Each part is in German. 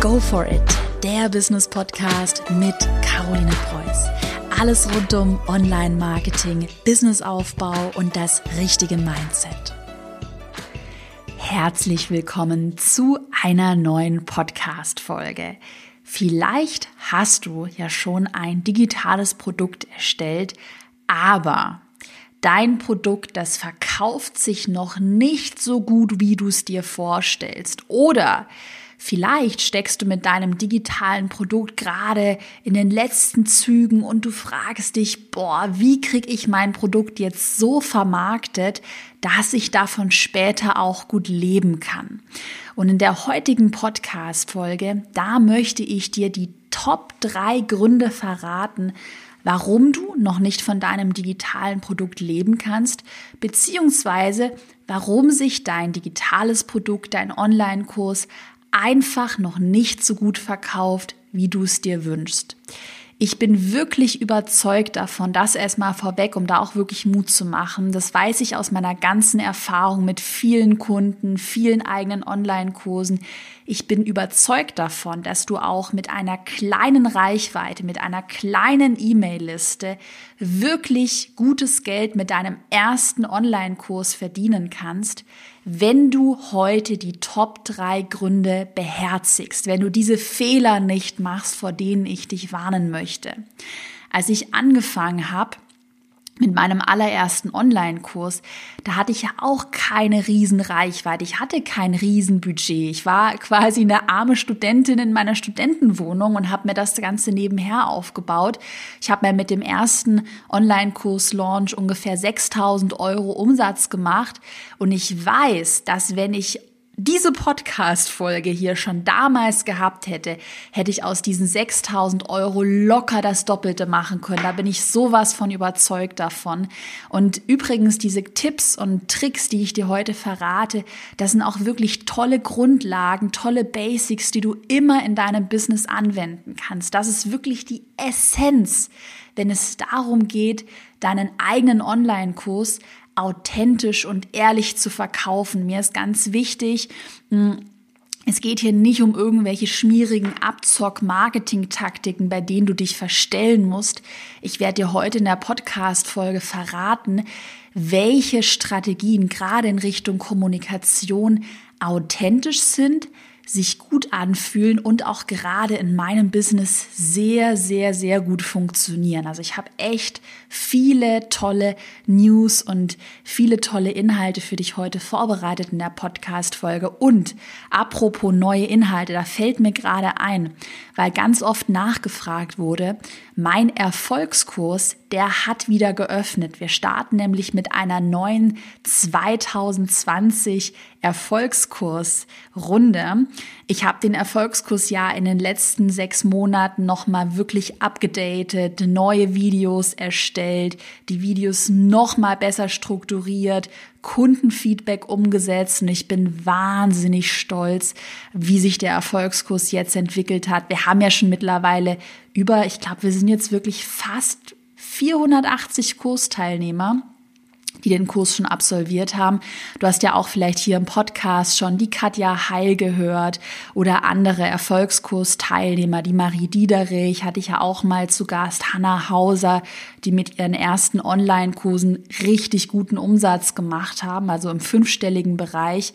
Go for it, der Business Podcast mit Caroline Preuß. Alles rund um Online-Marketing, Businessaufbau und das richtige Mindset. Herzlich willkommen zu einer neuen Podcast-Folge. Vielleicht hast du ja schon ein digitales Produkt erstellt, aber dein Produkt, das verkauft sich noch nicht so gut, wie du es dir vorstellst. Oder vielleicht steckst du mit deinem digitalen Produkt gerade in den letzten Zügen und du fragst dich, boah, wie kriege ich mein Produkt jetzt so vermarktet, dass ich davon später auch gut leben kann. Und in der heutigen Podcast-Folge, da möchte ich dir die Top drei Gründe verraten, warum du noch nicht von deinem digitalen Produkt leben kannst, beziehungsweise warum sich dein digitales Produkt, dein Online-Kurs einfach noch nicht so gut verkauft, wie du es dir wünschst. Ich bin wirklich überzeugt davon, das erstmal vorweg, um da auch wirklich Mut zu machen. Das weiß ich aus meiner ganzen Erfahrung mit vielen Kunden, vielen eigenen Online-Kursen. Ich bin überzeugt davon, dass du auch mit einer kleinen Reichweite, mit einer kleinen E-Mail-Liste wirklich gutes Geld mit deinem ersten Online-Kurs verdienen kannst, wenn du heute die Top drei Gründe beherzigst, wenn du diese Fehler nicht machst, vor denen ich dich warnen möchte. Als ich angefangen habe, mit meinem allerersten Online-Kurs, da hatte ich ja auch keine Riesenreichweite. Ich hatte kein Riesenbudget. Ich war quasi eine arme Studentin in meiner Studentenwohnung und habe mir das Ganze nebenher aufgebaut. Ich habe mir mit dem ersten Online-Kurs-Launch ungefähr 6000 Euro Umsatz gemacht. Und ich weiß, dass wenn ich diese Podcast-Folge hier schon damals gehabt hätte, hätte ich aus diesen 6000 Euro locker das Doppelte machen können. Da bin ich sowas von überzeugt davon. Und übrigens, diese Tipps und Tricks, die ich dir heute verrate, das sind auch wirklich tolle Grundlagen, tolle Basics, die du immer in deinem Business anwenden kannst. Das ist wirklich die Essenz, wenn es darum geht, deinen eigenen Online-Kurs authentisch und ehrlich zu verkaufen. Mir ist ganz wichtig, hm, es geht hier nicht um irgendwelche schmierigen Abzock-Marketing-Taktiken, bei denen du dich verstellen musst. Ich werde dir heute in der Podcast-Folge verraten, welche Strategien gerade in Richtung Kommunikation authentisch sind, sich gut anfühlen und auch gerade in meinem Business sehr, sehr, sehr gut funktionieren. Also ich habe echt viele tolle News und viele tolle Inhalte für dich heute vorbereitet in der Podcast-Folge. Und apropos neue Inhalte, da fällt mir gerade ein, weil ganz oft nachgefragt wurde, mein Erfolgskurs, der hat wieder geöffnet. Wir starten nämlich mit einer neuen 2020 Erfolgskursrunde. Ich habe den Erfolgskurs ja in den letzten sechs Monaten nochmal wirklich abgedatet, neue Videos erstellt, die Videos nochmal besser strukturiert, Kundenfeedback umgesetzt und ich bin wahnsinnig stolz, wie sich der Erfolgskurs jetzt entwickelt hat. Wir haben ja schon mittlerweile über, ich glaube, wir sind jetzt wirklich fast 480 Kursteilnehmer die den Kurs schon absolviert haben. Du hast ja auch vielleicht hier im Podcast schon die Katja Heil gehört oder andere Erfolgskursteilnehmer, die Marie Diederich hatte ich ja auch mal zu Gast, Hanna Hauser, die mit ihren ersten Online-Kursen richtig guten Umsatz gemacht haben, also im fünfstelligen Bereich.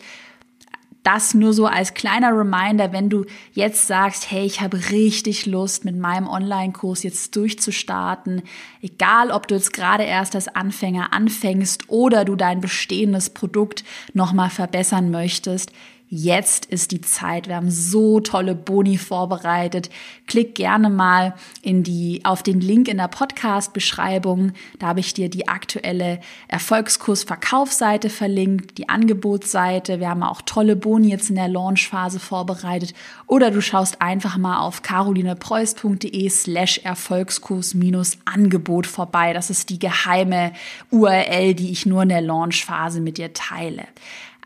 Das nur so als kleiner Reminder, wenn du jetzt sagst, hey, ich habe richtig Lust, mit meinem Online-Kurs jetzt durchzustarten. Egal, ob du jetzt gerade erst als Anfänger anfängst oder du dein bestehendes Produkt nochmal verbessern möchtest. Jetzt ist die Zeit. Wir haben so tolle Boni vorbereitet. Klick gerne mal in die, auf den Link in der Podcast-Beschreibung. Da habe ich dir die aktuelle Erfolgskurs-Verkaufsseite verlinkt, die Angebotsseite. Wir haben auch tolle Boni jetzt in der Launchphase vorbereitet. Oder du schaust einfach mal auf carolinepreuß.de slash Erfolgskurs-Angebot vorbei. Das ist die geheime URL, die ich nur in der Launchphase mit dir teile.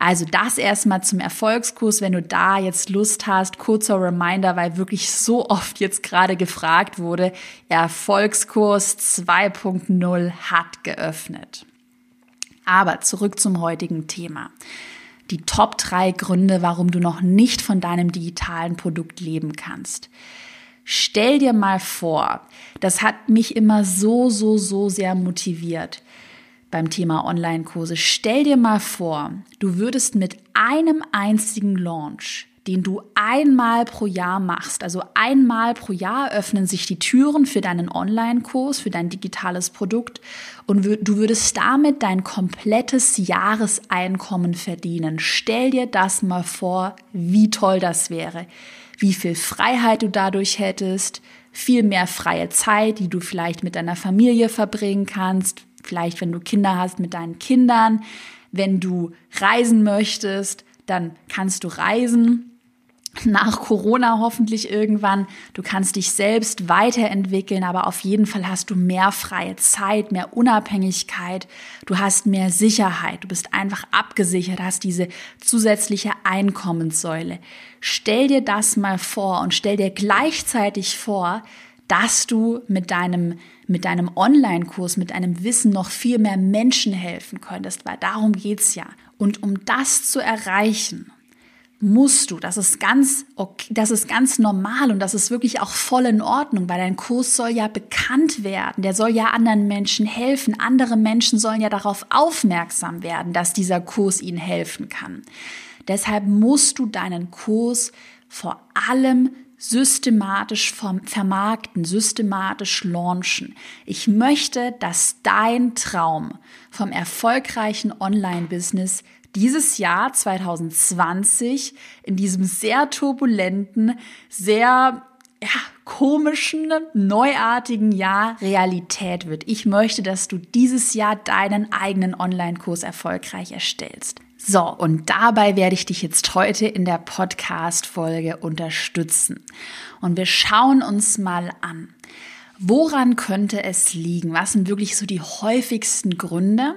Also das erstmal zum Erfolgskurs, wenn du da jetzt Lust hast, kurzer Reminder, weil wirklich so oft jetzt gerade gefragt wurde, Erfolgskurs 2.0 hat geöffnet. Aber zurück zum heutigen Thema. die Top drei Gründe, warum du noch nicht von deinem digitalen Produkt leben kannst. Stell dir mal vor, das hat mich immer so, so, so sehr motiviert beim Thema Online-Kurse. Stell dir mal vor, du würdest mit einem einzigen Launch den du einmal pro Jahr machst. Also einmal pro Jahr öffnen sich die Türen für deinen Online-Kurs, für dein digitales Produkt und du würdest damit dein komplettes Jahreseinkommen verdienen. Stell dir das mal vor, wie toll das wäre, wie viel Freiheit du dadurch hättest, viel mehr freie Zeit, die du vielleicht mit deiner Familie verbringen kannst, vielleicht wenn du Kinder hast mit deinen Kindern, wenn du reisen möchtest, dann kannst du reisen nach Corona hoffentlich irgendwann. Du kannst dich selbst weiterentwickeln, aber auf jeden Fall hast du mehr freie Zeit, mehr Unabhängigkeit, du hast mehr Sicherheit, du bist einfach abgesichert, hast diese zusätzliche Einkommenssäule. Stell dir das mal vor und stell dir gleichzeitig vor, dass du mit deinem mit deinem Online-Kurs, mit deinem Wissen noch viel mehr Menschen helfen könntest, weil darum geht's ja. Und um das zu erreichen, musst du. Das ist ganz okay, das ist ganz normal und das ist wirklich auch voll in Ordnung, weil dein Kurs soll ja bekannt werden. Der soll ja anderen Menschen helfen. Andere Menschen sollen ja darauf aufmerksam werden, dass dieser Kurs ihnen helfen kann. Deshalb musst du deinen Kurs vor allem systematisch vermarkten, systematisch launchen. Ich möchte, dass dein Traum vom erfolgreichen Online-Business dieses Jahr 2020 in diesem sehr turbulenten, sehr ja, komischen, neuartigen Jahr Realität wird. Ich möchte, dass du dieses Jahr deinen eigenen Online-Kurs erfolgreich erstellst. So, und dabei werde ich dich jetzt heute in der Podcast-Folge unterstützen. Und wir schauen uns mal an. Woran könnte es liegen? Was sind wirklich so die häufigsten Gründe,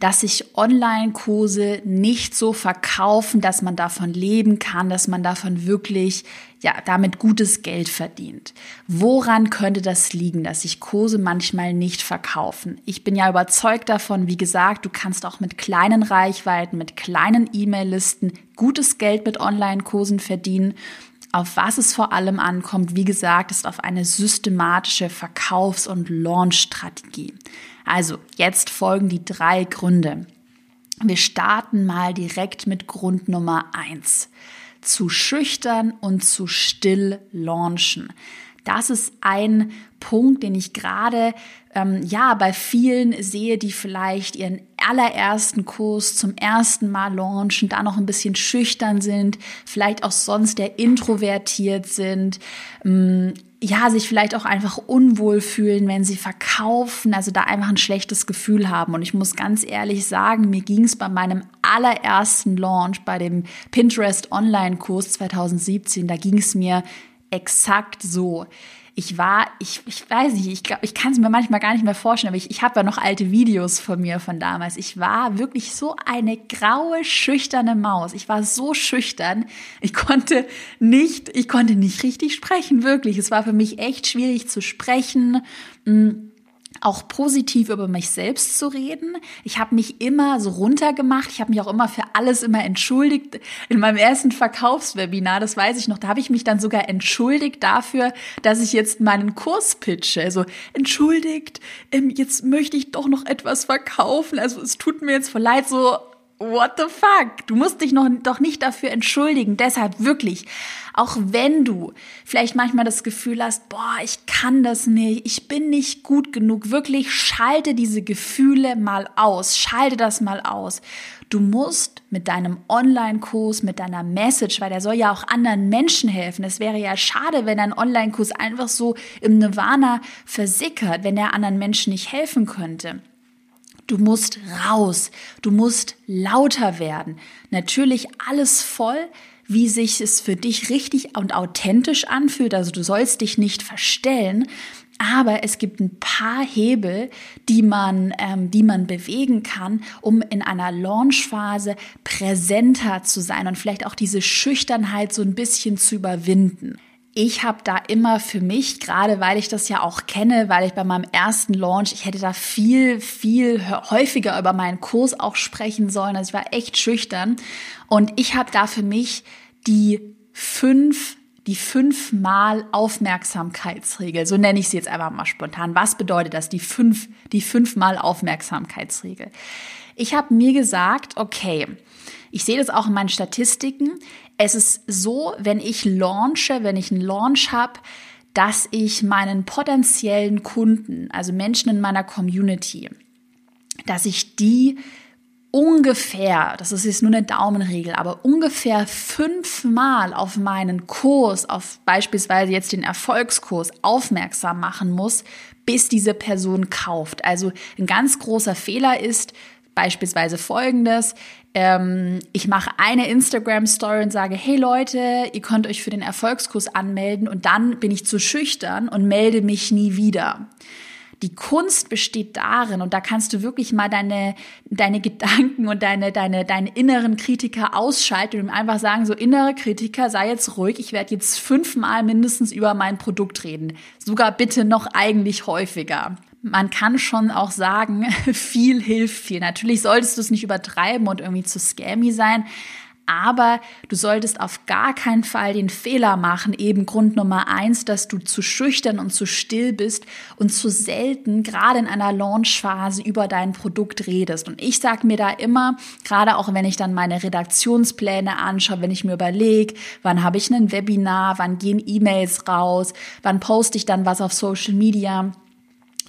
dass sich Online-Kurse nicht so verkaufen, dass man davon leben kann, dass man davon wirklich, ja, damit gutes Geld verdient. Woran könnte das liegen, dass sich Kurse manchmal nicht verkaufen? Ich bin ja überzeugt davon, wie gesagt, du kannst auch mit kleinen Reichweiten, mit kleinen E-Mail-Listen gutes Geld mit Online-Kursen verdienen. Auf was es vor allem ankommt, wie gesagt, ist auf eine systematische Verkaufs- und Launch-Strategie. Also, jetzt folgen die drei Gründe. Wir starten mal direkt mit Grund Nummer eins: Zu schüchtern und zu still launchen. Das ist ein Punkt, den ich gerade ähm, ja bei vielen sehe, die vielleicht ihren allerersten Kurs zum ersten Mal launchen, da noch ein bisschen schüchtern sind, vielleicht auch sonst der introvertiert sind, ähm, ja, sich vielleicht auch einfach unwohl fühlen, wenn sie verkaufen, also da einfach ein schlechtes Gefühl haben. Und ich muss ganz ehrlich sagen, mir ging es bei meinem allerersten Launch, bei dem Pinterest Online-Kurs 2017, da ging es mir exakt so ich war, ich, ich weiß nicht, ich glaube, ich kann es mir manchmal gar nicht mehr vorstellen, aber ich, ich habe ja noch alte Videos von mir von damals. Ich war wirklich so eine graue, schüchterne Maus. Ich war so schüchtern. Ich konnte nicht, ich konnte nicht richtig sprechen, wirklich. Es war für mich echt schwierig zu sprechen. Mm auch positiv über mich selbst zu reden. Ich habe mich immer so runtergemacht. Ich habe mich auch immer für alles immer entschuldigt. In meinem ersten Verkaufswebinar, das weiß ich noch, da habe ich mich dann sogar entschuldigt dafür, dass ich jetzt meinen Kurs pitche. Also entschuldigt, ähm, jetzt möchte ich doch noch etwas verkaufen. Also es tut mir jetzt voll leid, so what the fuck? Du musst dich noch, doch nicht dafür entschuldigen. Deshalb wirklich, auch wenn du vielleicht manchmal das Gefühl hast, boah, ich kann das nicht, ich bin nicht gut genug, wirklich schalte diese Gefühle mal aus, schalte das mal aus. Du musst mit deinem Online-Kurs, mit deiner Message, weil der soll ja auch anderen Menschen helfen. Es wäre ja schade, wenn ein Online-Kurs einfach so im Nirvana versickert, wenn er anderen Menschen nicht helfen könnte. Du musst raus. Du musst lauter werden. Natürlich alles voll, wie sich es für dich richtig und authentisch anfühlt. Also du sollst dich nicht verstellen. Aber es gibt ein paar Hebel, die man, ähm, die man bewegen kann, um in einer Launchphase präsenter zu sein und vielleicht auch diese Schüchternheit so ein bisschen zu überwinden. Ich habe da immer für mich, gerade weil ich das ja auch kenne, weil ich bei meinem ersten Launch, ich hätte da viel, viel häufiger über meinen Kurs auch sprechen sollen. Also ich war echt schüchtern. Und ich habe da für mich die fünf die fünfmal Aufmerksamkeitsregel. So nenne ich sie jetzt einfach mal spontan. Was bedeutet das? Die fünf, die fünfmal Aufmerksamkeitsregel. Ich habe mir gesagt, okay, ich sehe das auch in meinen Statistiken. Es ist so, wenn ich launche, wenn ich einen Launch habe, dass ich meinen potenziellen Kunden, also Menschen in meiner Community, dass ich die ungefähr, das ist jetzt nur eine Daumenregel, aber ungefähr fünfmal auf meinen Kurs, auf beispielsweise jetzt den Erfolgskurs aufmerksam machen muss, bis diese Person kauft. Also ein ganz großer Fehler ist beispielsweise folgendes. Ähm, ich mache eine Instagram-Story und sage, hey Leute, ihr könnt euch für den Erfolgskurs anmelden und dann bin ich zu schüchtern und melde mich nie wieder. Die Kunst besteht darin, und da kannst du wirklich mal deine, deine Gedanken und deine, deine, deine inneren Kritiker ausschalten und einfach sagen, so innere Kritiker, sei jetzt ruhig, ich werde jetzt fünfmal mindestens über mein Produkt reden. Sogar bitte noch eigentlich häufiger. Man kann schon auch sagen, viel hilft viel. Natürlich solltest du es nicht übertreiben und irgendwie zu scammy sein, aber du solltest auf gar keinen Fall den Fehler machen, eben Grund Nummer eins, dass du zu schüchtern und zu still bist und zu selten, gerade in einer Launchphase, über dein Produkt redest. Und ich sage mir da immer, gerade auch wenn ich dann meine Redaktionspläne anschaue, wenn ich mir überlege, wann habe ich ein Webinar, wann gehen E-Mails raus, wann poste ich dann was auf Social Media,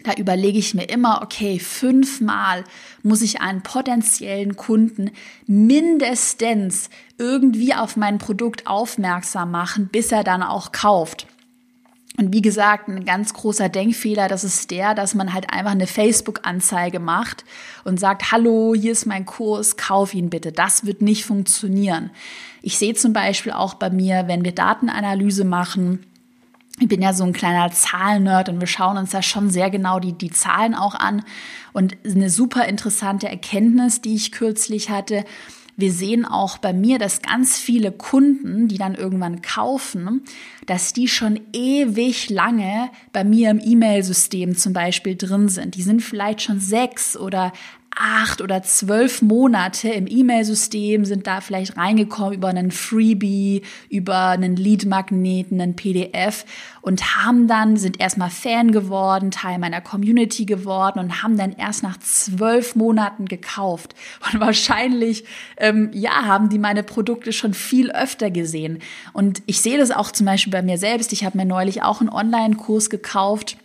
da überlege ich mir immer, okay, fünfmal muss ich einen potenziellen Kunden mindestens irgendwie auf mein Produkt aufmerksam machen, bis er dann auch kauft. Und wie gesagt, ein ganz großer Denkfehler, das ist der, dass man halt einfach eine Facebook-Anzeige macht und sagt, hallo, hier ist mein Kurs, kauf ihn bitte. Das wird nicht funktionieren. Ich sehe zum Beispiel auch bei mir, wenn wir Datenanalyse machen, ich bin ja so ein kleiner Zahlennerd und wir schauen uns da schon sehr genau die, die Zahlen auch an. Und eine super interessante Erkenntnis, die ich kürzlich hatte, wir sehen auch bei mir, dass ganz viele Kunden, die dann irgendwann kaufen, dass die schon ewig lange bei mir im E-Mail-System zum Beispiel drin sind. Die sind vielleicht schon sechs oder acht oder zwölf Monate im E-Mail-System, sind da vielleicht reingekommen über einen Freebie, über einen Lead-Magneten, einen PDF und haben dann, sind erstmal Fan geworden, Teil meiner Community geworden und haben dann erst nach zwölf Monaten gekauft. Und wahrscheinlich, ähm, ja, haben die meine Produkte schon viel öfter gesehen. Und ich sehe das auch zum Beispiel bei mir selbst. Ich habe mir neulich auch einen Online-Kurs gekauft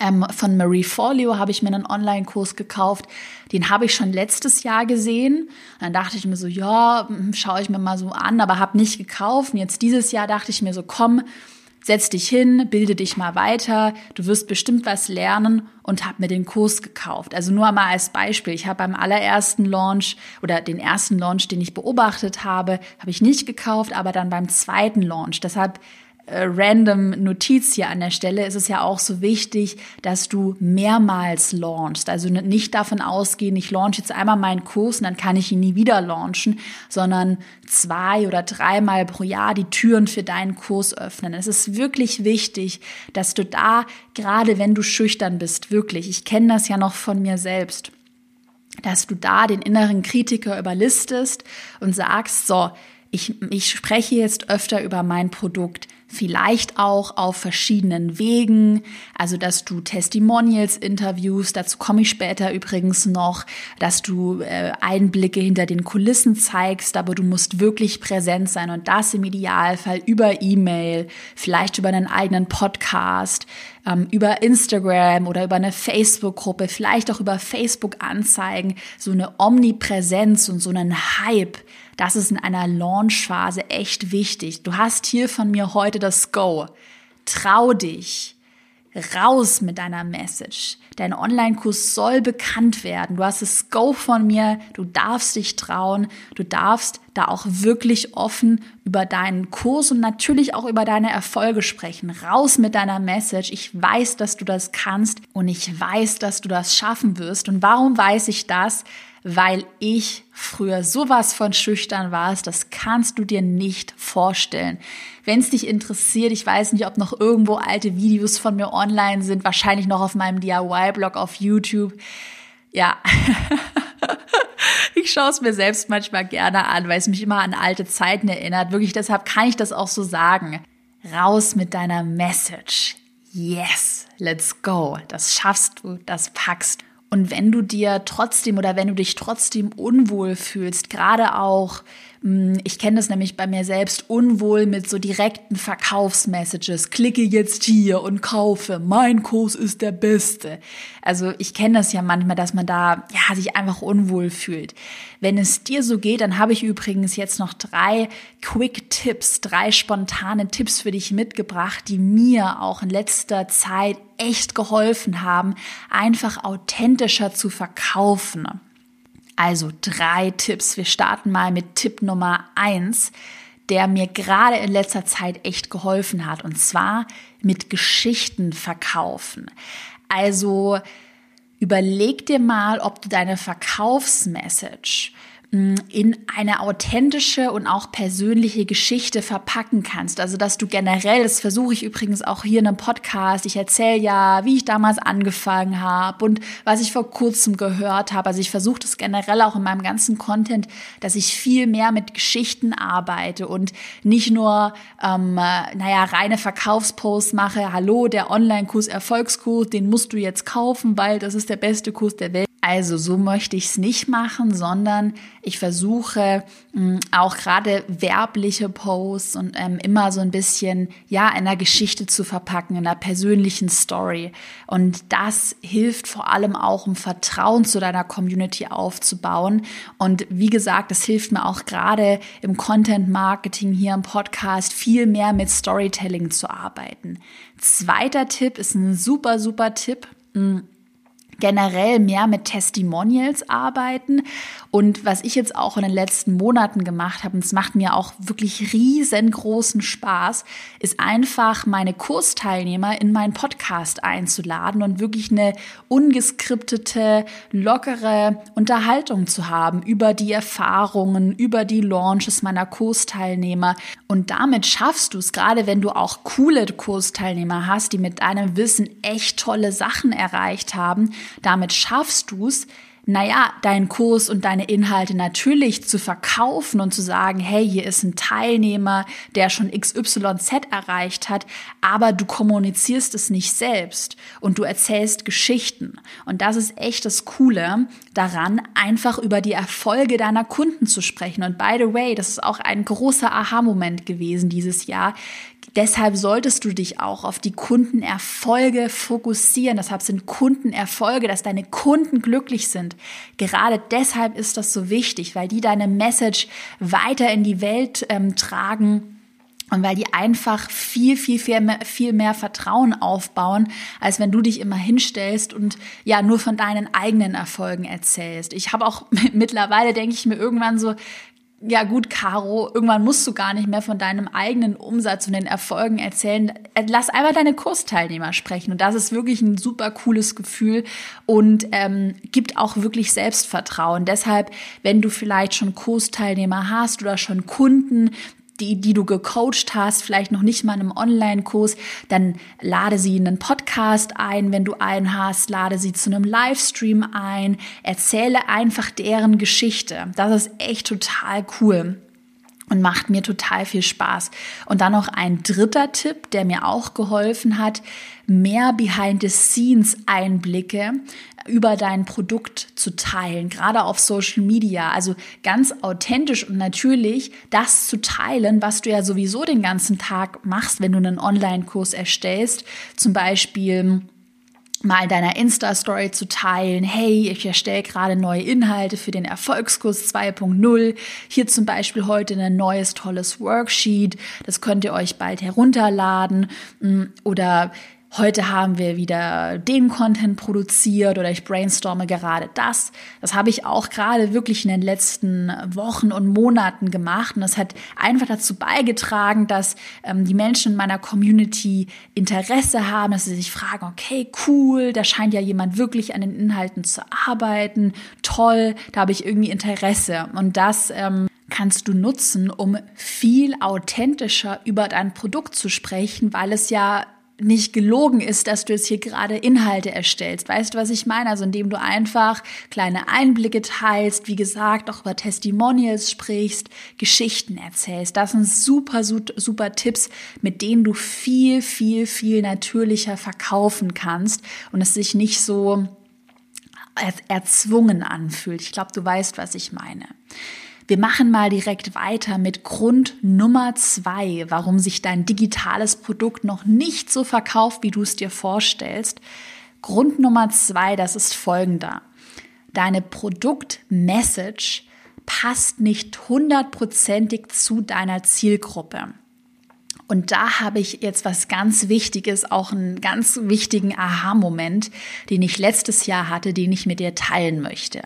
ähm, von Marie Forleo habe ich mir einen Online-Kurs gekauft. Den habe ich schon letztes Jahr gesehen. Dann dachte ich mir so, ja, hm, schaue ich mir mal so an, aber habe nicht gekauft. Und jetzt dieses Jahr dachte ich mir so, komm, setz dich hin, bilde dich mal weiter. Du wirst bestimmt was lernen und habe mir den Kurs gekauft. Also nur mal als Beispiel. Ich habe beim allerersten Launch oder den ersten Launch, den ich beobachtet habe, habe ich nicht gekauft, aber dann beim zweiten Launch. Deshalb random Notiz hier an der Stelle ist es ja auch so wichtig, dass du mehrmals launchst. Also nicht davon ausgehen, ich launch jetzt einmal meinen Kurs und dann kann ich ihn nie wieder launchen, sondern zwei oder dreimal pro Jahr die Türen für deinen Kurs öffnen. Es ist wirklich wichtig, dass du da, gerade wenn du schüchtern bist, wirklich, ich kenne das ja noch von mir selbst, dass du da den inneren Kritiker überlistest und sagst, so, ich, ich spreche jetzt öfter über mein Produkt vielleicht auch auf verschiedenen Wegen, also dass du Testimonials interviewst, dazu komme ich später übrigens noch, dass du äh, Einblicke hinter den Kulissen zeigst, aber du musst wirklich präsent sein und das im Idealfall über E-Mail, vielleicht über einen eigenen Podcast, ähm, über Instagram oder über eine Facebook-Gruppe, vielleicht auch über Facebook-Anzeigen, so eine Omnipräsenz und so einen Hype das ist in einer Launchphase echt wichtig. Du hast hier von mir heute das Go. Trau dich. Raus mit deiner Message. Dein Online-Kurs soll bekannt werden. Du hast das Go von mir. Du darfst dich trauen. Du darfst da auch wirklich offen über deinen Kurs und natürlich auch über deine Erfolge sprechen. Raus mit deiner Message. Ich weiß, dass du das kannst und ich weiß, dass du das schaffen wirst. Und warum weiß ich das? Weil ich früher sowas von schüchtern war, das kannst du dir nicht vorstellen. Wenn es dich interessiert, ich weiß nicht, ob noch irgendwo alte Videos von mir online sind, wahrscheinlich noch auf meinem DIY-Blog auf YouTube. Ja. ich schaue es mir selbst manchmal gerne an, weil es mich immer an alte Zeiten erinnert. Wirklich, deshalb kann ich das auch so sagen. Raus mit deiner Message. Yes, let's go. Das schaffst du, das packst. Und wenn du dir trotzdem oder wenn du dich trotzdem unwohl fühlst, gerade auch ich kenne das nämlich bei mir selbst unwohl mit so direkten Verkaufsmessages. Klicke jetzt hier und kaufe. Mein Kurs ist der beste. Also ich kenne das ja manchmal, dass man da ja sich einfach unwohl fühlt. Wenn es dir so geht, dann habe ich übrigens jetzt noch drei Quick Tipps, drei spontane Tipps für dich mitgebracht, die mir auch in letzter Zeit echt geholfen haben, einfach authentischer zu verkaufen. Also drei Tipps. Wir starten mal mit Tipp Nummer eins, der mir gerade in letzter Zeit echt geholfen hat. Und zwar mit Geschichten verkaufen. Also überleg dir mal, ob du deine Verkaufsmessage in eine authentische und auch persönliche Geschichte verpacken kannst. Also, dass du generell, das versuche ich übrigens auch hier in einem Podcast, ich erzähle ja, wie ich damals angefangen habe und was ich vor kurzem gehört habe. Also ich versuche das generell auch in meinem ganzen Content, dass ich viel mehr mit Geschichten arbeite und nicht nur, ähm, naja, reine Verkaufsposts mache. Hallo, der Online-Kurs Erfolgskurs, den musst du jetzt kaufen, weil das ist der beste Kurs der Welt. Also so möchte ich es nicht machen, sondern ich versuche mh, mm, auch gerade werbliche Posts und ähm, immer so ein bisschen ja in einer Geschichte zu verpacken, in einer persönlichen Story. Und das hilft vor allem auch, um Vertrauen zu deiner Community aufzubauen. Und wie gesagt, das hilft mir auch gerade im Content Marketing hier im Podcast viel mehr mit Storytelling zu arbeiten. Zweiter Tipp ist ein super super Tipp mm, generell mehr mit Testimonials arbeiten. Und was ich jetzt auch in den letzten Monaten gemacht habe, und es macht mir auch wirklich riesengroßen Spaß, ist einfach meine Kursteilnehmer in meinen Podcast einzuladen und wirklich eine ungeskriptete, lockere Unterhaltung zu haben über die Erfahrungen, über die Launches meiner Kursteilnehmer. Und damit schaffst du es, gerade wenn du auch coole Kursteilnehmer hast, die mit deinem Wissen echt tolle Sachen erreicht haben, damit schaffst du es, naja, deinen Kurs und deine Inhalte natürlich zu verkaufen und zu sagen, hey, hier ist ein Teilnehmer, der schon XYZ erreicht hat, aber du kommunizierst es nicht selbst und du erzählst Geschichten. Und das ist echt das Coole daran, einfach über die Erfolge deiner Kunden zu sprechen. Und by the way, das ist auch ein großer Aha-Moment gewesen dieses Jahr. Deshalb solltest du dich auch auf die Kundenerfolge fokussieren. Deshalb sind Kundenerfolge, dass deine Kunden glücklich sind. Gerade deshalb ist das so wichtig, weil die deine Message weiter in die Welt ähm, tragen und weil die einfach viel, viel, viel mehr, viel mehr Vertrauen aufbauen, als wenn du dich immer hinstellst und ja nur von deinen eigenen Erfolgen erzählst. Ich habe auch mittlerweile, denke ich mir irgendwann so, ja gut, Caro, irgendwann musst du gar nicht mehr von deinem eigenen Umsatz und den Erfolgen erzählen. Lass einfach deine Kursteilnehmer sprechen. Und das ist wirklich ein super cooles Gefühl und ähm, gibt auch wirklich Selbstvertrauen. Deshalb, wenn du vielleicht schon Kursteilnehmer hast oder schon Kunden, die, die du gecoacht hast, vielleicht noch nicht mal in einem Online-Kurs, dann lade sie in einen Podcast ein, wenn du einen hast, lade sie zu einem Livestream ein, erzähle einfach deren Geschichte. Das ist echt total cool und macht mir total viel Spaß. Und dann noch ein dritter Tipp, der mir auch geholfen hat, mehr Behind-the-Scenes-Einblicke über dein Produkt zu teilen, gerade auf Social Media. Also ganz authentisch und natürlich das zu teilen, was du ja sowieso den ganzen Tag machst, wenn du einen Online-Kurs erstellst. Zum Beispiel mal in deiner Insta-Story zu teilen, hey, ich erstelle gerade neue Inhalte für den Erfolgskurs 2.0. Hier zum Beispiel heute ein neues tolles Worksheet. Das könnt ihr euch bald herunterladen. Mm, oder heute haben wir wieder den Content produziert oder ich brainstorme gerade das. Das habe ich auch gerade wirklich in den letzten Wochen und Monaten gemacht. Und das hat einfach dazu beigetragen, dass ähm, die Menschen in meiner Community Interesse haben, dass sie sich fragen, okay, cool, da scheint ja jemand wirklich an den Inhalten zu arbeiten, toll, da habe ich irgendwie Interesse. Und das ähm, kannst du nutzen, um viel authentischer über dein Produkt zu sprechen, weil es ja nicht gelogen ist, dass du jetzt hier gerade Inhalte erstellst. Weißt du, was ich meine? Also indem du einfach kleine Einblicke teilst, wie gesagt, auch über Testimonials sprichst, Geschichten erzählst. Das sind super, super Tipps, mit denen du viel, viel, viel natürlicher verkaufen kannst und es sich nicht so erzwungen anfühlt. Ich glaube, du weißt, was ich meine. Wir machen mal direkt weiter mit Grund Nummer zwei, warum sich dein digitales Produkt noch nicht so verkauft, wie du es dir vorstellst. Grund Nummer zwei, das ist folgender. Deine Produktmessage passt nicht hundertprozentig zu deiner Zielgruppe. Und da habe ich jetzt was ganz Wichtiges, auch einen ganz wichtigen Aha-Moment, den ich letztes Jahr hatte, den ich mit dir teilen möchte.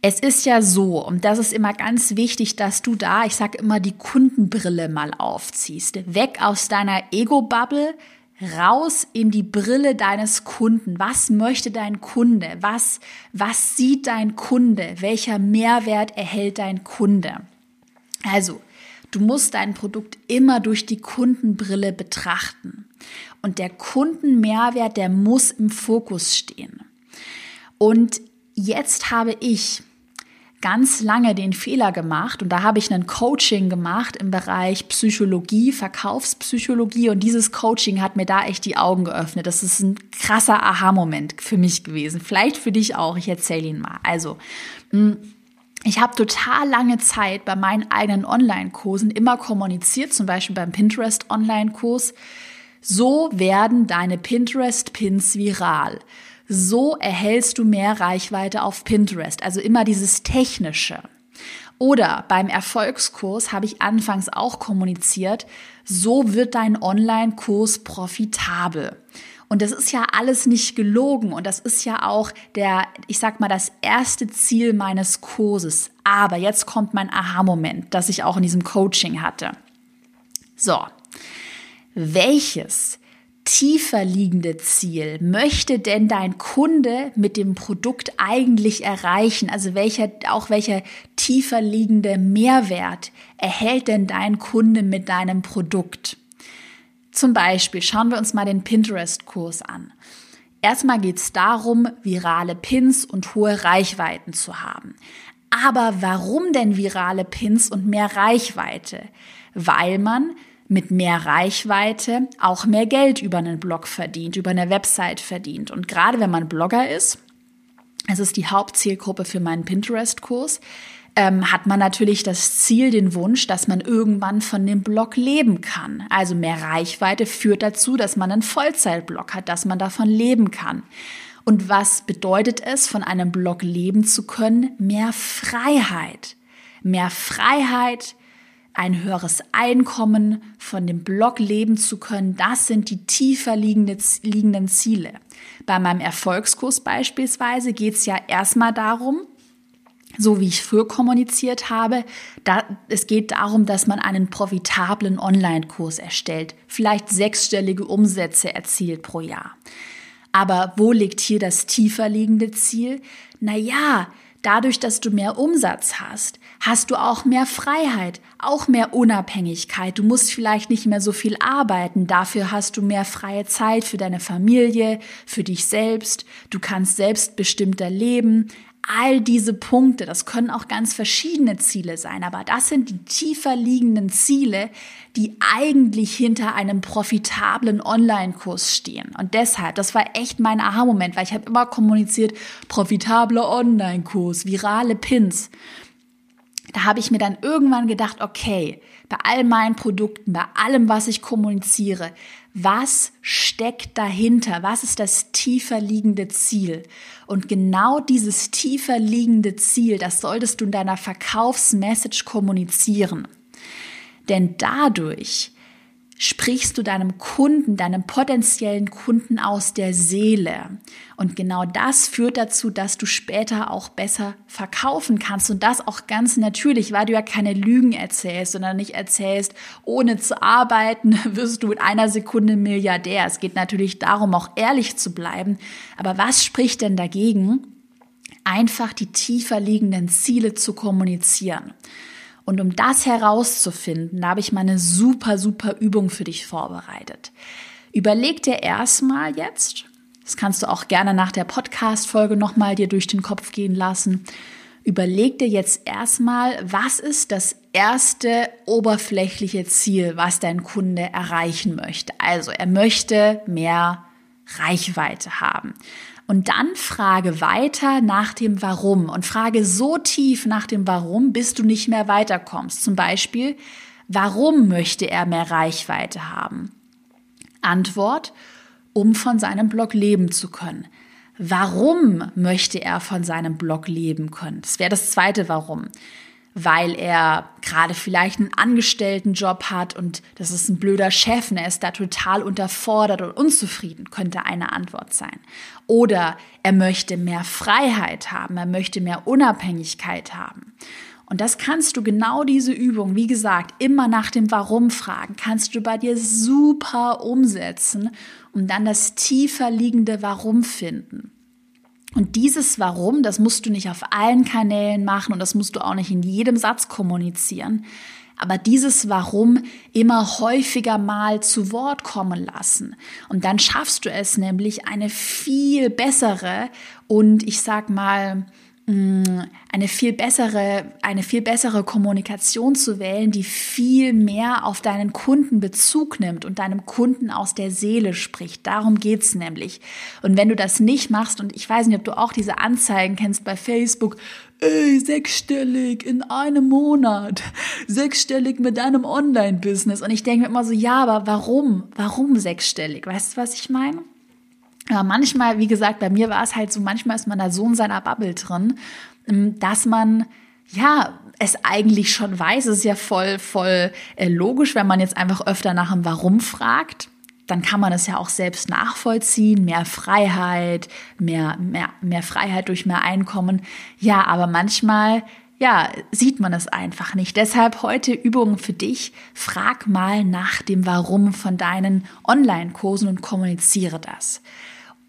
Es ist ja so, und das ist immer ganz wichtig, dass du da, ich sage immer, die Kundenbrille mal aufziehst. Weg aus deiner Ego-Bubble, raus in die Brille deines Kunden. Was möchte dein Kunde? Was, was sieht dein Kunde? Welcher Mehrwert erhält dein Kunde? Also, du musst dein Produkt immer durch die Kundenbrille betrachten. Und der Kundenmehrwert, der muss im Fokus stehen. Und jetzt habe ich ganz lange den Fehler gemacht und da habe ich ein Coaching gemacht im Bereich Psychologie, Verkaufspsychologie und dieses Coaching hat mir da echt die Augen geöffnet. Das ist ein krasser Aha-Moment für mich gewesen. Vielleicht für dich auch. Ich erzähle ihn mal. Also, hm, ich habe total lange Zeit bei meinen eigenen Online-Kursen immer kommuniziert, zum Beispiel beim Pinterest-Online-Kurs. So werden deine Pinterest-Pins viral. So erhältst du mehr Reichweite auf Pinterest. Also immer dieses Technische. Oder beim Erfolgskurs habe ich anfangs auch kommuniziert, so wird dein Online-Kurs profitabel. Und das ist ja alles nicht gelogen und das ist ja auch der, ich sag mal, das erste Ziel meines Kurses. Aber jetzt kommt mein Aha-Moment, das ich auch in diesem Coaching hatte. So. Welches tiefer liegende Ziel möchte denn dein Kunde mit dem Produkt eigentlich erreichen? Also welcher, auch welcher tiefer liegende Mehrwert erhält denn dein Kunde mit deinem Produkt? Zum Beispiel schauen wir uns mal den Pinterest-Kurs an. Erstmal geht es darum, virale Pins und hohe Reichweiten zu haben. Aber warum denn virale Pins und mehr Reichweite? Weil man mit mehr Reichweite auch mehr Geld über einen Blog verdient, über eine Website verdient. Und gerade wenn man Blogger ist, es ist die Hauptzielgruppe für meinen Pinterest-Kurs, ähm, hat man natürlich das Ziel, den Wunsch, dass man irgendwann von dem Blog leben kann. Also mehr Reichweite führt dazu, dass man einen Vollzeitblog hat, dass man davon leben kann. Und was bedeutet es, von einem Blog leben zu können? Mehr Freiheit. Mehr Freiheit, ein höheres Einkommen, von dem Blog leben zu können, das sind die tiefer liegenden Ziele. Bei meinem Erfolgskurs beispielsweise geht es ja erstmal darum, so wie ich früher kommuniziert habe, da, es geht darum, dass man einen profitablen Online-Kurs erstellt, vielleicht sechsstellige Umsätze erzielt pro Jahr. Aber wo liegt hier das tiefer liegende Ziel? Naja, Dadurch, dass du mehr Umsatz hast, hast du auch mehr Freiheit, auch mehr Unabhängigkeit. Du musst vielleicht nicht mehr so viel arbeiten. Dafür hast du mehr freie Zeit für deine Familie, für dich selbst. Du kannst selbstbestimmter leben. All diese Punkte, das können auch ganz verschiedene Ziele sein, aber das sind die tiefer liegenden Ziele, die eigentlich hinter einem profitablen Online-Kurs stehen. Und deshalb, das war echt mein Aha-Moment, weil ich habe immer kommuniziert, profitabler Online-Kurs, virale Pins. Da habe ich mir dann irgendwann gedacht, okay, bei all meinen Produkten, bei allem, was ich kommuniziere, was steckt dahinter? Was ist das tiefer liegende Ziel? Und genau dieses tiefer liegende Ziel, das solltest du in deiner Verkaufsmessage kommunizieren. Denn dadurch sprichst du deinem Kunden, deinem potenziellen Kunden aus der Seele. Und genau das führt dazu, dass du später auch besser verkaufen kannst. Und das auch ganz natürlich, weil du ja keine Lügen erzählst, sondern nicht erzählst, ohne zu arbeiten wirst du in einer Sekunde Milliardär. Es geht natürlich darum, auch ehrlich zu bleiben. Aber was spricht denn dagegen, einfach die tiefer liegenden Ziele zu kommunizieren? Und um das herauszufinden, habe ich mal eine super, super Übung für dich vorbereitet. Überleg dir erstmal jetzt, das kannst du auch gerne nach der Podcast-Folge nochmal dir durch den Kopf gehen lassen. Überleg dir jetzt erstmal, was ist das erste oberflächliche Ziel, was dein Kunde erreichen möchte. Also er möchte mehr Reichweite haben. Und dann frage weiter nach dem Warum und frage so tief nach dem Warum, bis du nicht mehr weiterkommst. Zum Beispiel, warum möchte er mehr Reichweite haben? Antwort, um von seinem Blog leben zu können. Warum möchte er von seinem Blog leben können? Das wäre das zweite Warum weil er gerade vielleicht einen Angestelltenjob hat und das ist ein blöder Chef und er ist da total unterfordert und unzufrieden, könnte eine Antwort sein. Oder er möchte mehr Freiheit haben, er möchte mehr Unabhängigkeit haben. Und das kannst du genau diese Übung, wie gesagt, immer nach dem Warum fragen, kannst du bei dir super umsetzen und dann das tiefer liegende Warum finden. Und dieses Warum, das musst du nicht auf allen Kanälen machen und das musst du auch nicht in jedem Satz kommunizieren. Aber dieses Warum immer häufiger mal zu Wort kommen lassen. Und dann schaffst du es nämlich eine viel bessere und ich sag mal, eine viel bessere, eine viel bessere Kommunikation zu wählen, die viel mehr auf deinen Kunden Bezug nimmt und deinem Kunden aus der Seele spricht. Darum geht's nämlich. Und wenn du das nicht machst, und ich weiß nicht, ob du auch diese Anzeigen kennst bei Facebook, ey, sechsstellig in einem Monat, sechsstellig mit deinem Online-Business. Und ich denke mir immer so, ja, aber warum? Warum sechsstellig? Weißt du, was ich meine? Ja, manchmal, wie gesagt, bei mir war es halt so, manchmal ist man da so in seiner Bubble drin, ähm, dass man, ja, es eigentlich schon weiß. Es ist ja voll, voll äh, logisch, wenn man jetzt einfach öfter nach dem Warum fragt. Dann kann man es ja auch selbst nachvollziehen. Mehr Freiheit, mehr, mehr, mehr Freiheit durch mehr Einkommen. Ja, aber manchmal ja, sieht man es einfach nicht. Deshalb heute Übungen für dich. Frag mal nach dem Warum von deinen Online-Kursen und kommuniziere das.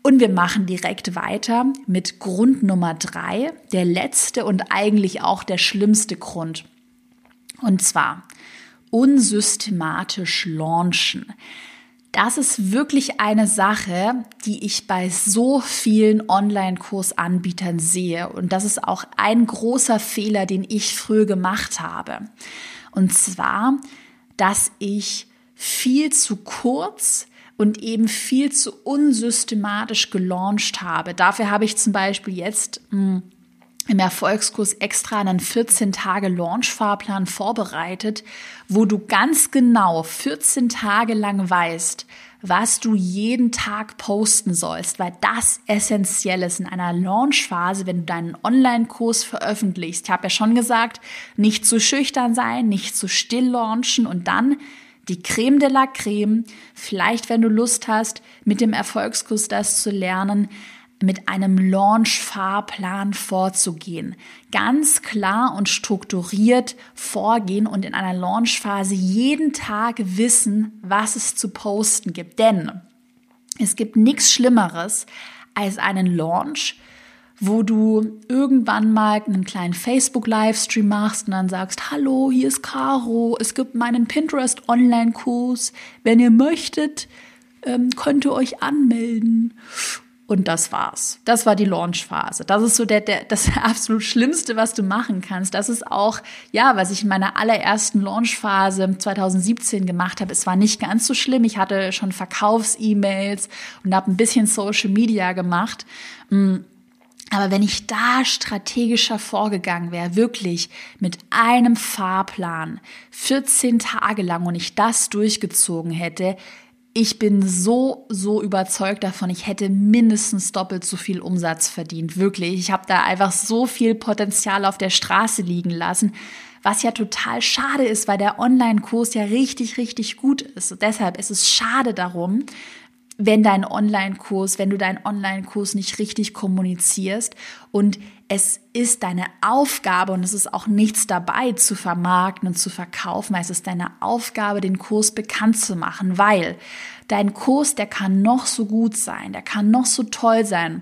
Und wir machen direkt weiter mit Grund Nummer drei, der letzte und eigentlich auch der schlimmste Grund. Und zwar unsystematisch launchen. Das ist wirklich eine Sache, die ich bei so vielen Online-Kursanbietern sehe. Und das ist auch ein großer Fehler, den ich früher gemacht habe. Und zwar, dass ich viel zu kurz und eben viel zu unsystematisch gelauncht habe. Dafür habe ich zum Beispiel jetzt mh, hm, im Erfolgskurs extra einen 14 Tage Launch-Fahrplan vorbereitet, wo du ganz genau 14 Tage lang weißt, was du jeden Tag posten sollst, weil das essentiell ist in einer Launchphase, wenn du deinen Online-Kurs veröffentlichst. Ich habe ja schon gesagt, nicht zu schüchtern sein, nicht zu still launchen und dann die Creme de la Creme, vielleicht wenn du Lust hast, mit dem Erfolgskurs das zu lernen, mit einem Launch-Fahrplan vorzugehen. Ganz klar und strukturiert vorgehen und in einer Launch-Phase jeden Tag wissen, was es zu posten gibt. Denn es gibt nichts Schlimmeres als einen Launch, wo du irgendwann mal einen kleinen Facebook-Livestream machst und dann sagst, hallo, hier ist Caro, es gibt meinen Pinterest-Online-Kurs. Wenn ihr möchtet, ähm, könnt ihr euch anmelden. Und das war's. Das war die Launch-Phase. Das ist so der, der, das absolut Schlimmste, was du machen kannst. Das ist auch, ja, was ich in meiner allerersten Launch-Phase 2017 gemacht habe. Es war nicht ganz so schlimm. Ich hatte schon Verkaufs-E-Mails und habe ein bisschen Social Media gemacht. Aber wenn ich da strategischer vorgegangen wäre, wirklich mit einem Fahrplan, 14 Tage lang und ich das durchgezogen hätte, ich bin so, so überzeugt davon, ich hätte mindestens doppelt so viel Umsatz verdient. Wirklich. Ich habe da einfach so viel Potenzial auf der Straße liegen lassen, Was ja total schade ist, weil der Online-Kurs ja richtig, richtig gut ist. Und deshalb ist es schade darum, wenn dein Online-Kurs, wenn du deinen Online-Kurs nicht richtig kommunizierst und es ist deine Aufgabe und es ist auch nichts dabei zu vermarkten und zu verkaufen, es ist deine Aufgabe, den Kurs bekannt zu machen, weil dein Kurs, der kann noch so gut sein, der kann noch so toll sein.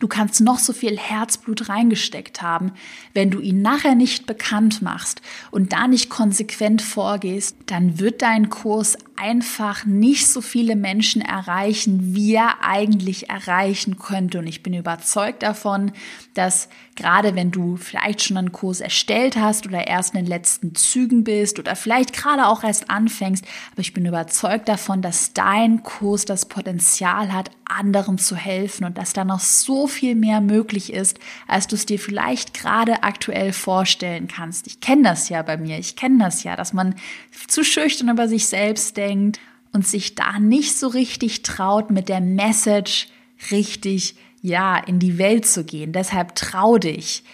Du kannst noch so viel Herzblut reingesteckt haben. Wenn du ihn nachher nicht bekannt machst und da nicht konsequent vorgehst, dann wird dein Kurs einfach nicht so viele Menschen erreichen, wie er eigentlich erreichen könnte. Und ich bin überzeugt davon, dass gerade wenn du vielleicht schon einen Kurs erstellt hast oder erst in den letzten Zügen bist oder vielleicht gerade auch erst anfängst, aber ich bin überzeugt davon, dass dein Kurs das Potenzial hat, anderen zu helfen und dass da noch so viel mehr möglich ist, als du es dir vielleicht gerade aktuell vorstellen kannst. Ich kenne das ja bei mir, ich kenne das ja, dass man zu schüchtern über sich selbst denkt und sich da nicht so richtig traut, mit der Message richtig, ja, in die Welt zu gehen. Deshalb trau dich.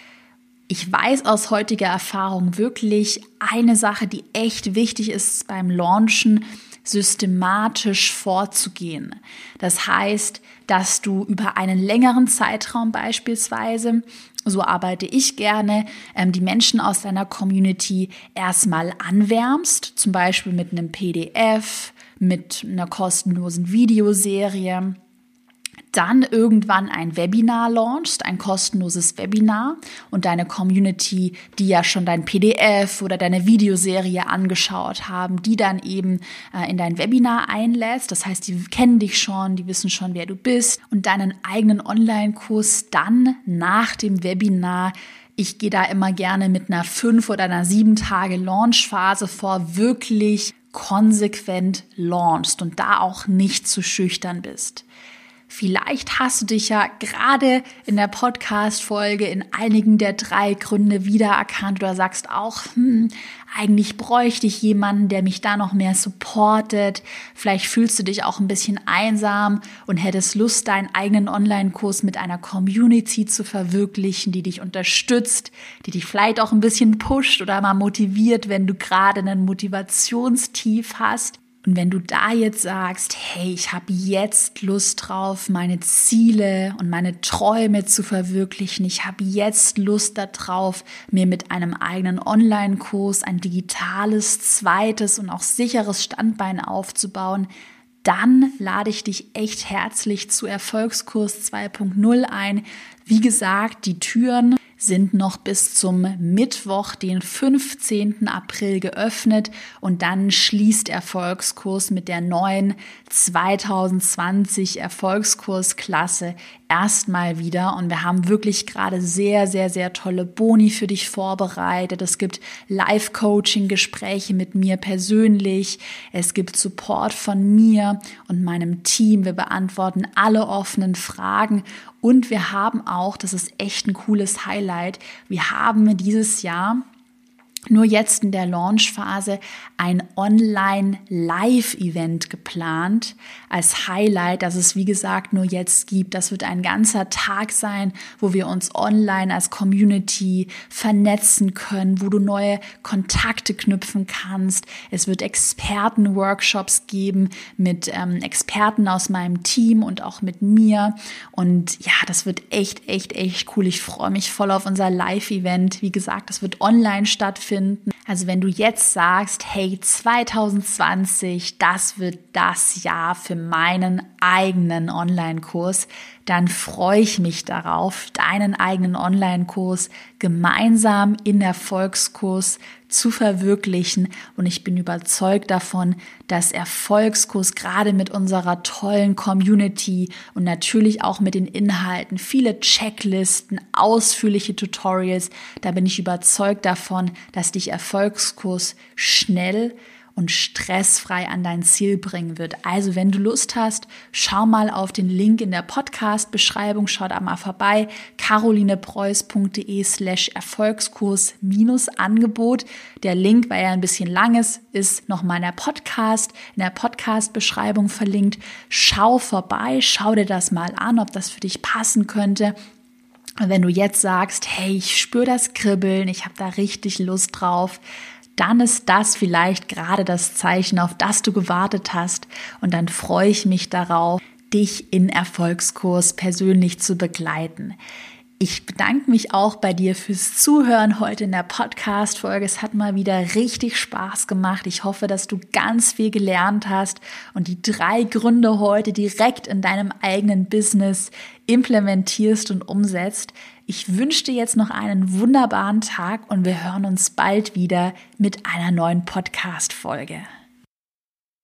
Ich weiß aus heutiger Erfahrung wirklich eine Sache, die echt wichtig ist beim Launchen, systematisch vorzugehen. Das heißt, dass du über einen längeren Zeitraum beispielsweise, so arbeite ich gerne, ähm, die Menschen aus deiner Community erstmal anwärmst, zum Beispiel mit einem PDF, mit einer kostenlosen Videoserie dann irgendwann ein Webinar launchst, ein kostenloses Webinar und deine Community, die ja schon dein PDF oder deine Videoserie angeschaut haben, die dann eben äh, in dein Webinar einlässt. Das heißt, die kennen dich schon, die wissen schon, wer du bist und deinen eigenen Online-Kurs dann nach dem Webinar ich gehe da immer gerne mit einer fünf oder einer sieben Tage Launchphase vor, wirklich konsequent launchst und da auch nicht zu schüchtern bist. Vielleicht hast du dich ja gerade in der Podcast-Folge in einigen der drei Gründe wiedererkannt oder sagst auch, hm, eigentlich bräuchte ich jemanden, der mich da noch mehr supportet. Vielleicht fühlst du dich auch ein bisschen einsam und hättest Lust, deinen eigenen Online-Kurs mit einer Community zu verwirklichen, die dich unterstützt, die dich vielleicht auch ein bisschen pusht oder mal motiviert, wenn du gerade einen Motivationstief hast. Und wenn du da jetzt sagst, hey, ich habe jetzt Lust drauf, meine Ziele und meine Träume zu verwirklichen, ich habe jetzt Lust darauf, mir mit einem eigenen Online-Kurs ein digitales, zweites und auch sicheres Standbein aufzubauen, dann lade ich dich echt herzlich zu Erfolgskurs 2.0 ein. Wie gesagt, die Türen sind noch bis zum Mittwoch, den 15. April geöffnet und dann schließt Erfolgskurs mit der neuen 2020 Erfolgskursklasse erstmal wieder und wir haben wirklich gerade sehr, sehr, sehr tolle Boni für dich vorbereitet. Es gibt Live-Coaching-Gespräche mit mir persönlich. Es gibt Support von mir und meinem Team. Wir beantworten alle offenen Fragen und wir haben auch, das ist echt ein cooles Highlight, wir haben dieses Jahr nur jetzt in der Launchphase ein Online-Live-Event geplant als Highlight, das es wie gesagt nur jetzt gibt. Das wird ein ganzer Tag sein, wo wir uns online als Community vernetzen können, wo du neue Kontakte knüpfen kannst. Es wird Experten-Workshops geben mit ähm, Experten aus meinem Team und auch mit mir. Und ja, das wird echt, echt, echt cool. Ich freue mich voll auf unser Live-Event. Wie gesagt, das wird online stattfinden finden. Also wenn du jetzt sagst, hey, 2020, das wird das Jahr für meinen eigenen Online-Kurs, dann freue ich mich darauf, deinen eigenen Online-Kurs gemeinsam in Erfolgskurs zu verwirklichen. Und ich bin überzeugt davon, dass Erfolgskurs gerade mit unserer tollen Community und natürlich auch mit den Inhalten, viele Checklisten, ausführliche Tutorials, da bin ich überzeugt davon, dass dich Erfolgskurs schnell und stressfrei an dein Ziel bringen wird. Also wenn du Lust hast, schau mal auf den Link in der Podcast-Beschreibung, schau da mal vorbei, carolinepreuß.de slash Erfolgskurs minus Angebot. Der Link, weil er ein bisschen lang ist, ist nochmal in der Podcast, in der Podcast-Beschreibung verlinkt. Schau vorbei, schau dir das mal an, ob das für dich passen könnte. Und wenn du jetzt sagst, hey, ich spüre das Kribbeln, ich habe da richtig Lust drauf, dann ist das vielleicht gerade das Zeichen, auf das du gewartet hast. Und dann freue ich mich darauf, dich in Erfolgskurs persönlich zu begleiten. Ich bedanke mich auch bei dir fürs Zuhören heute in der Podcast-Folge. Es hat mal wieder richtig Spaß gemacht. Ich hoffe, dass du ganz viel gelernt hast und die drei Gründe heute direkt in deinem eigenen Business implementierst und umsetzt. Ich wünsche dir jetzt noch einen wunderbaren Tag und wir hören uns bald wieder mit einer neuen Podcast-Folge.